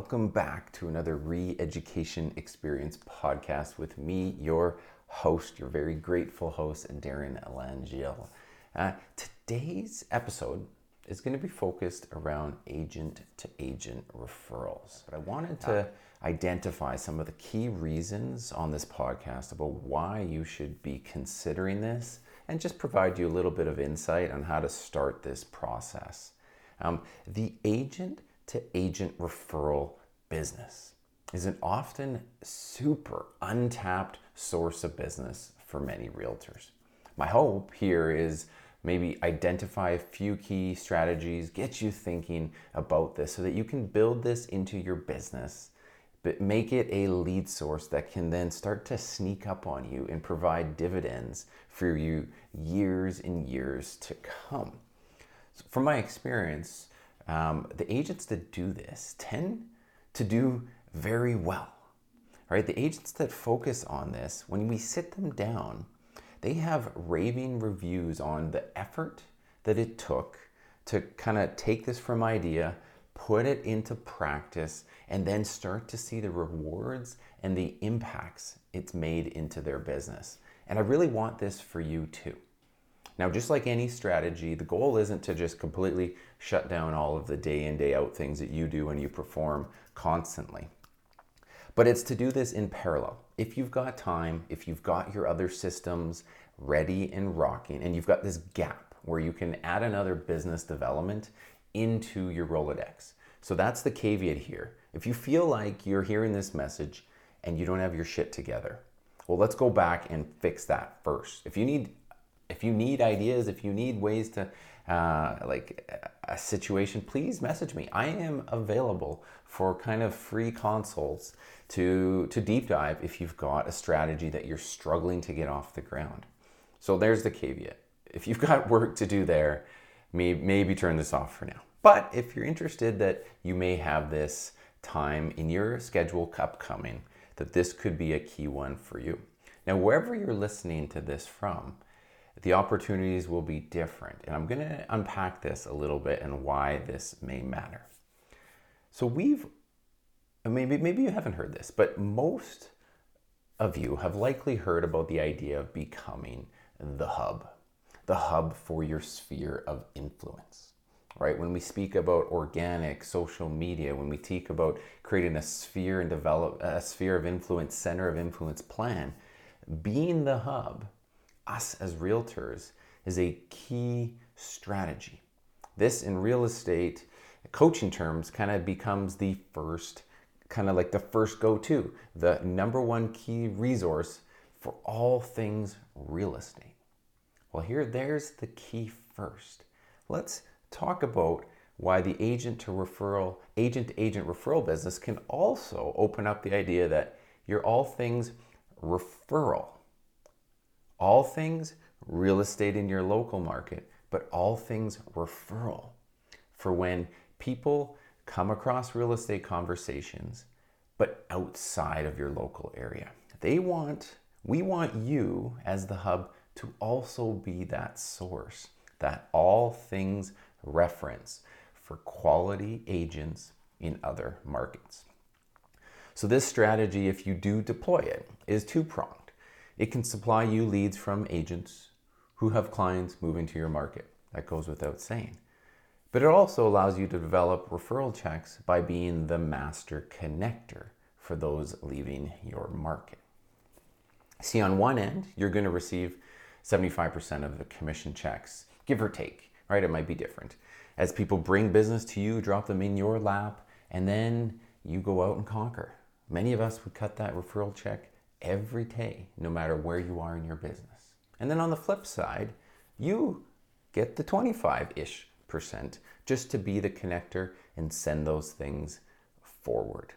welcome back to another Re Education Experience podcast with me, your host, your very grateful host, Darren Langiel. Uh, today's episode is going to be focused around agent to agent referrals. But I wanted to identify some of the key reasons on this podcast about why you should be considering this and just provide you a little bit of insight on how to start this process. Um, the agent to agent referral business is an often super untapped source of business for many realtors. My hope here is maybe identify a few key strategies, get you thinking about this so that you can build this into your business, but make it a lead source that can then start to sneak up on you and provide dividends for you years and years to come. So from my experience, um, the agents that do this tend to do very well. Right? The agents that focus on this, when we sit them down, they have raving reviews on the effort that it took to kind of take this from idea, put it into practice, and then start to see the rewards and the impacts it's made into their business. And I really want this for you too. Now, just like any strategy, the goal isn't to just completely shut down all of the day in, day out things that you do and you perform constantly. But it's to do this in parallel. If you've got time, if you've got your other systems ready and rocking, and you've got this gap where you can add another business development into your Rolodex. So that's the caveat here. If you feel like you're hearing this message and you don't have your shit together, well, let's go back and fix that first. If you need if you need ideas, if you need ways to uh, like a situation, please message me. I am available for kind of free consults to to deep dive if you've got a strategy that you're struggling to get off the ground. So there's the caveat. If you've got work to do there, maybe, maybe turn this off for now. But if you're interested that you may have this time in your schedule upcoming, that this could be a key one for you. Now, wherever you're listening to this from, the opportunities will be different. And I'm going to unpack this a little bit and why this may matter. So we've maybe maybe you haven't heard this, but most of you have likely heard about the idea of becoming the hub, the hub for your sphere of influence. Right? When we speak about organic social media, when we speak about creating a sphere and develop a sphere of influence, center of influence plan, being the hub us as realtors is a key strategy. This in real estate coaching terms kind of becomes the first, kind of like the first go to, the number one key resource for all things real estate. Well, here, there's the key first. Let's talk about why the agent to referral, agent to agent referral business can also open up the idea that you're all things referral all things real estate in your local market, but all things referral for when people come across real estate conversations, but outside of your local area. They want, we want you as the hub to also be that source, that all things reference for quality agents in other markets. So, this strategy, if you do deploy it, is two pronged. It can supply you leads from agents who have clients moving to your market. That goes without saying. But it also allows you to develop referral checks by being the master connector for those leaving your market. See, on one end, you're going to receive 75% of the commission checks, give or take, right? It might be different. As people bring business to you, drop them in your lap, and then you go out and conquer. Many of us would cut that referral check every day, no matter where you are in your business. And then on the flip side, you get the 25 ish percent just to be the connector and send those things forward.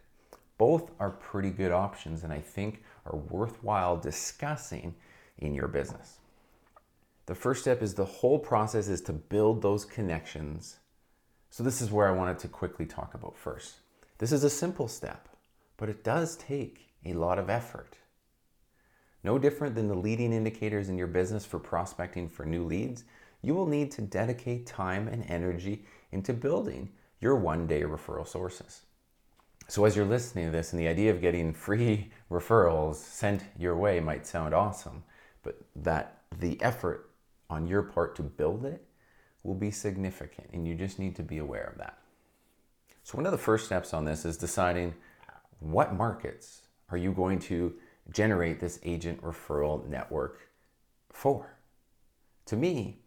Both are pretty good options and I think are worthwhile discussing in your business. The first step is the whole process is to build those connections. So, this is where I wanted to quickly talk about first. This is a simple step, but it does take a lot of effort. No different than the leading indicators in your business for prospecting for new leads, you will need to dedicate time and energy into building your one day referral sources. So, as you're listening to this, and the idea of getting free referrals sent your way might sound awesome, but that the effort on your part to build it will be significant, and you just need to be aware of that. So, one of the first steps on this is deciding what markets are you going to generate this agent referral network for? To me,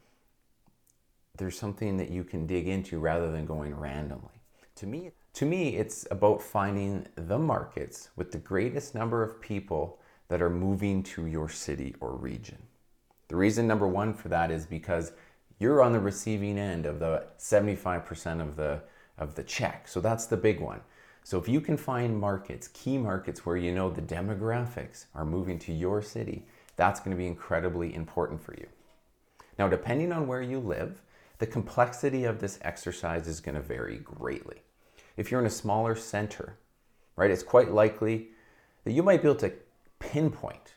there's something that you can dig into rather than going randomly. To me, to me, it's about finding the markets with the greatest number of people that are moving to your city or region. The reason number one for that is because you're on the receiving end of the 75% of the of the check. So that's the big one. So if you can find markets, key markets where you know the demographics are moving to your city, that's going to be incredibly important for you. Now, depending on where you live, the complexity of this exercise is going to vary greatly. If you're in a smaller center, right, it's quite likely that you might be able to pinpoint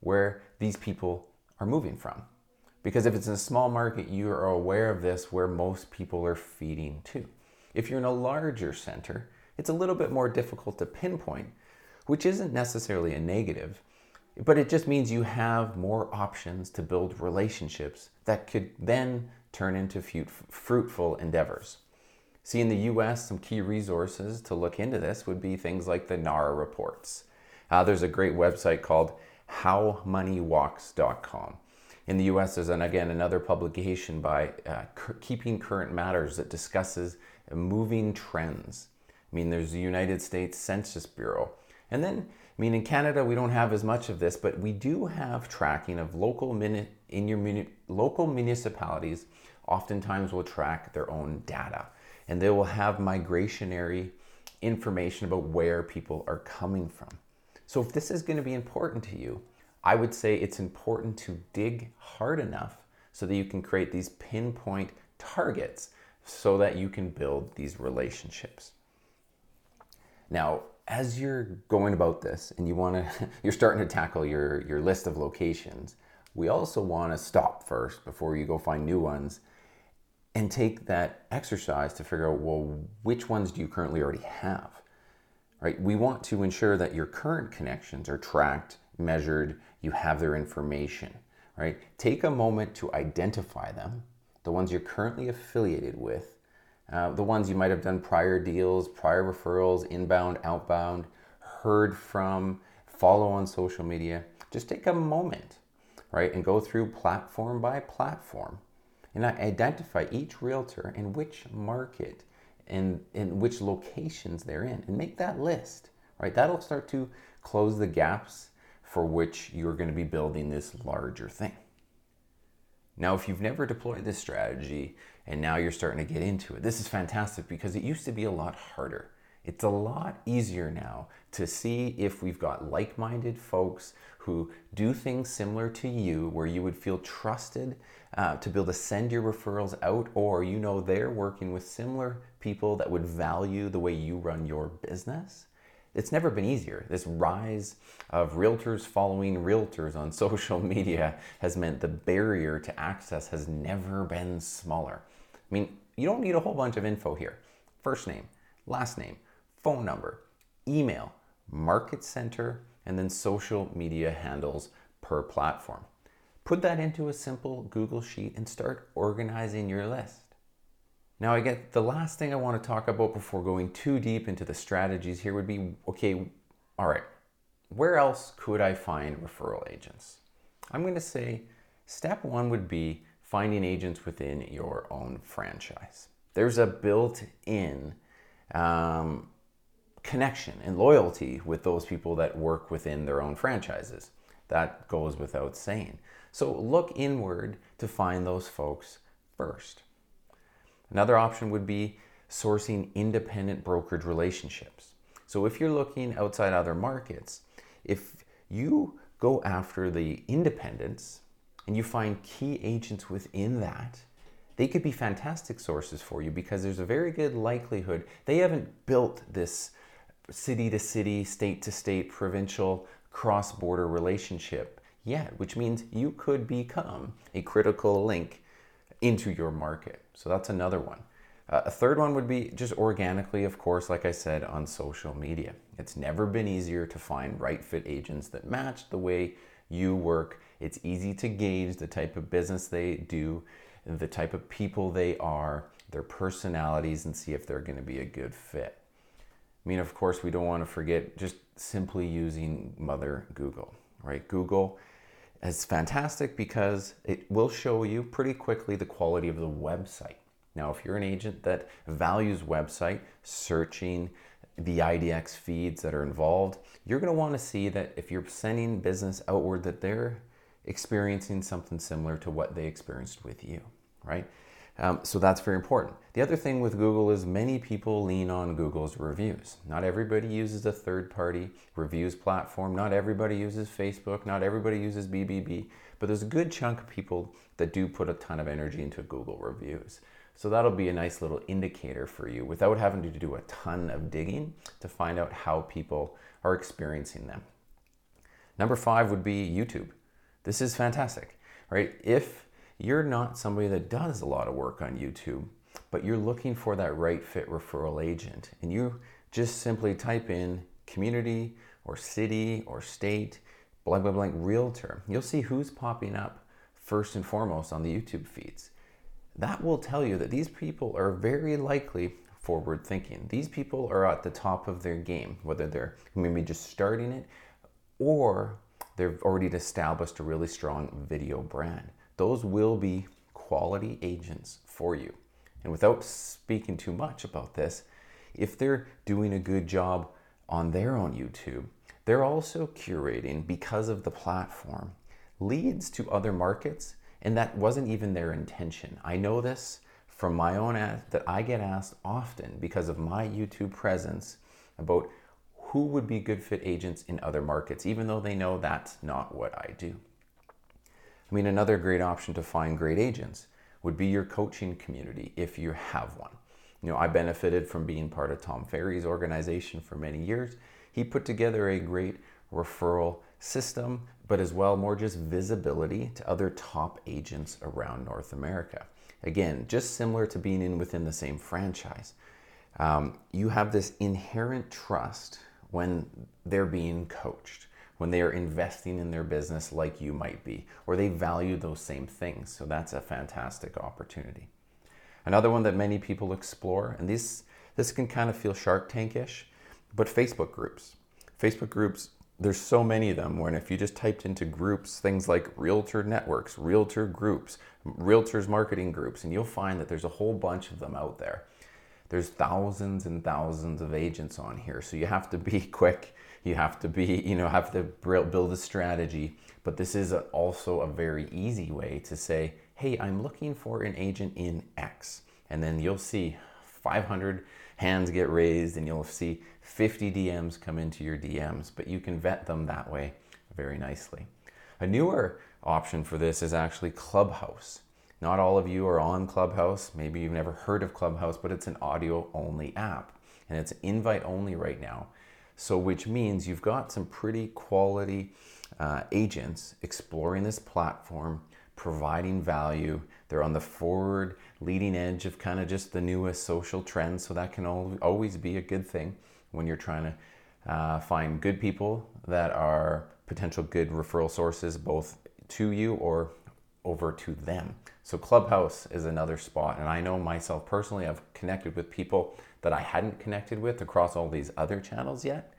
where these people are moving from. Because if it's in a small market, you are aware of this where most people are feeding to. If you're in a larger center, it's a little bit more difficult to pinpoint, which isn't necessarily a negative, but it just means you have more options to build relationships that could then turn into fruitful endeavors. See, in the US, some key resources to look into this would be things like the NARA reports. Uh, there's a great website called howmoneywalks.com. In the US, there's an, again another publication by uh, Keeping Current Matters that discusses moving trends. I mean, there's the United States Census Bureau. And then, I mean, in Canada, we don't have as much of this, but we do have tracking of local mini- in your muni- local municipalities. Oftentimes, will track their own data, and they will have migrationary information about where people are coming from. So, if this is going to be important to you, I would say it's important to dig hard enough so that you can create these pinpoint targets so that you can build these relationships. Now, as you're going about this and you want to you're starting to tackle your your list of locations, we also want to stop first before you go find new ones and take that exercise to figure out well which ones do you currently already have. Right? We want to ensure that your current connections are tracked, measured, you have their information, right? Take a moment to identify them the ones you're currently affiliated with, uh, the ones you might have done prior deals, prior referrals, inbound, outbound, heard from, follow on social media. Just take a moment, right, and go through platform by platform and identify each realtor in which market and in which locations they're in and make that list, right? That'll start to close the gaps for which you're going to be building this larger thing. Now, if you've never deployed this strategy and now you're starting to get into it, this is fantastic because it used to be a lot harder. It's a lot easier now to see if we've got like minded folks who do things similar to you, where you would feel trusted uh, to be able to send your referrals out, or you know they're working with similar people that would value the way you run your business it's never been easier. This rise of realtors following realtors on social media has meant the barrier to access has never been smaller. I mean, you don't need a whole bunch of info here first name, last name, phone number, email, market center, and then social media handles per platform. Put that into a simple Google Sheet and start organizing your list. Now, I get the last thing I want to talk about before going too deep into the strategies here would be okay, all right, where else could I find referral agents? I'm going to say step one would be finding agents within your own franchise. There's a built in um, connection and loyalty with those people that work within their own franchises. That goes without saying. So look inward to find those folks first. Another option would be sourcing independent brokerage relationships. So if you're looking outside other markets, if you go after the independents and you find key agents within that, they could be fantastic sources for you because there's a very good likelihood they haven't built this city to city, state to state, provincial, cross border relationship yet, which means you could become a critical link into your market. So that's another one. Uh, a third one would be just organically, of course, like I said, on social media. It's never been easier to find right fit agents that match the way you work. It's easy to gauge the type of business they do, the type of people they are, their personalities, and see if they're going to be a good fit. I mean, of course, we don't want to forget just simply using Mother Google, right? Google is fantastic because it will show you pretty quickly the quality of the website. Now, if you're an agent that values website, searching, the IDX feeds that are involved, you're going to want to see that if you're sending business outward, that they're experiencing something similar to what they experienced with you, right? Um, so that's very important. The other thing with Google is many people lean on Google's reviews. Not everybody uses a third party reviews platform. Not everybody uses Facebook. Not everybody uses BBB. But there's a good chunk of people that do put a ton of energy into Google reviews. So that'll be a nice little indicator for you without having to do a ton of digging to find out how people are experiencing them. Number five would be YouTube. This is fantastic, right? If you're not somebody that does a lot of work on YouTube, but you're looking for that right fit referral agent, and you just simply type in community or city or state, blank, blank, blank, realtor, you'll see who's popping up first and foremost on the YouTube feeds. That will tell you that these people are very likely forward thinking. These people are at the top of their game, whether they're maybe just starting it or they've already established a really strong video brand those will be quality agents for you. And without speaking too much about this, if they're doing a good job on their own YouTube, they're also curating because of the platform leads to other markets, and that wasn't even their intention. I know this from my own that I get asked often because of my YouTube presence about who would be good fit agents in other markets, even though they know that's not what I do. I mean, another great option to find great agents would be your coaching community if you have one. You know, I benefited from being part of Tom Ferry's organization for many years. He put together a great referral system, but as well, more just visibility to other top agents around North America. Again, just similar to being in within the same franchise. Um, you have this inherent trust when they're being coached when they are investing in their business like you might be, or they value those same things. So that's a fantastic opportunity. Another one that many people explore, and this this can kind of feel Shark Tankish, but Facebook groups. Facebook groups, there's so many of them when if you just typed into groups, things like realtor networks, realtor groups, realtors marketing groups, and you'll find that there's a whole bunch of them out there. There's thousands and thousands of agents on here, so you have to be quick you have to be, you know, have to build a strategy. But this is also a very easy way to say, hey, I'm looking for an agent in X. And then you'll see 500 hands get raised and you'll see 50 DMs come into your DMs, but you can vet them that way very nicely. A newer option for this is actually Clubhouse. Not all of you are on Clubhouse. Maybe you've never heard of Clubhouse, but it's an audio only app and it's invite only right now. So, which means you've got some pretty quality uh, agents exploring this platform, providing value. They're on the forward leading edge of kind of just the newest social trends. So, that can always be a good thing when you're trying to uh, find good people that are potential good referral sources, both to you or over to them. So, Clubhouse is another spot. And I know myself personally, I've connected with people that I hadn't connected with across all these other channels yet.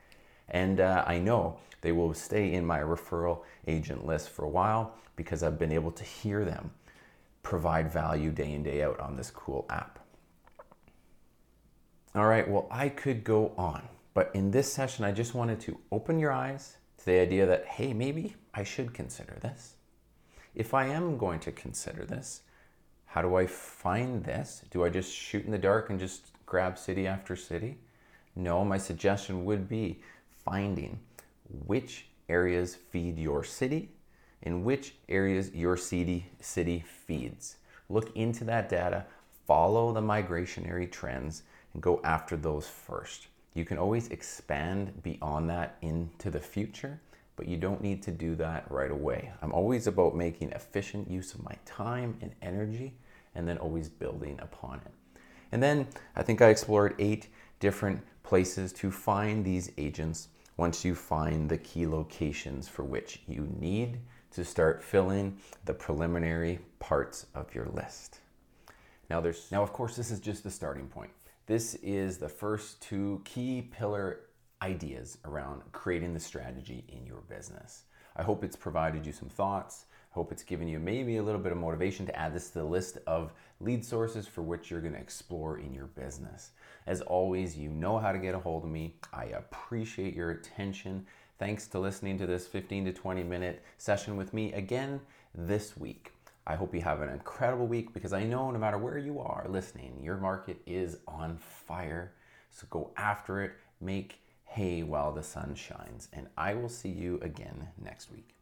And uh, I know they will stay in my referral agent list for a while because I've been able to hear them provide value day in, day out on this cool app. All right, well, I could go on, but in this session, I just wanted to open your eyes to the idea that, hey, maybe I should consider this. If I am going to consider this, how do I find this? Do I just shoot in the dark and just grab city after city? No, my suggestion would be finding which areas feed your city and which areas your city city feeds. Look into that data, follow the migrationary trends and go after those first. You can always expand beyond that into the future, but you don't need to do that right away. I'm always about making efficient use of my time and energy and then always building upon it. And then I think I explored eight different places to find these agents once you find the key locations for which you need to start filling the preliminary parts of your list. Now there's now of course this is just the starting point. This is the first two key pillar ideas around creating the strategy in your business. I hope it's provided you some thoughts. I hope it's given you maybe a little bit of motivation to add this to the list of lead sources for which you're going to explore in your business. As always, you know how to get a hold of me. I appreciate your attention. Thanks to listening to this 15 to 20 minute session with me again this week. I hope you have an incredible week because I know no matter where you are listening, your market is on fire. So go after it, make hay while the sun shines, and I will see you again next week.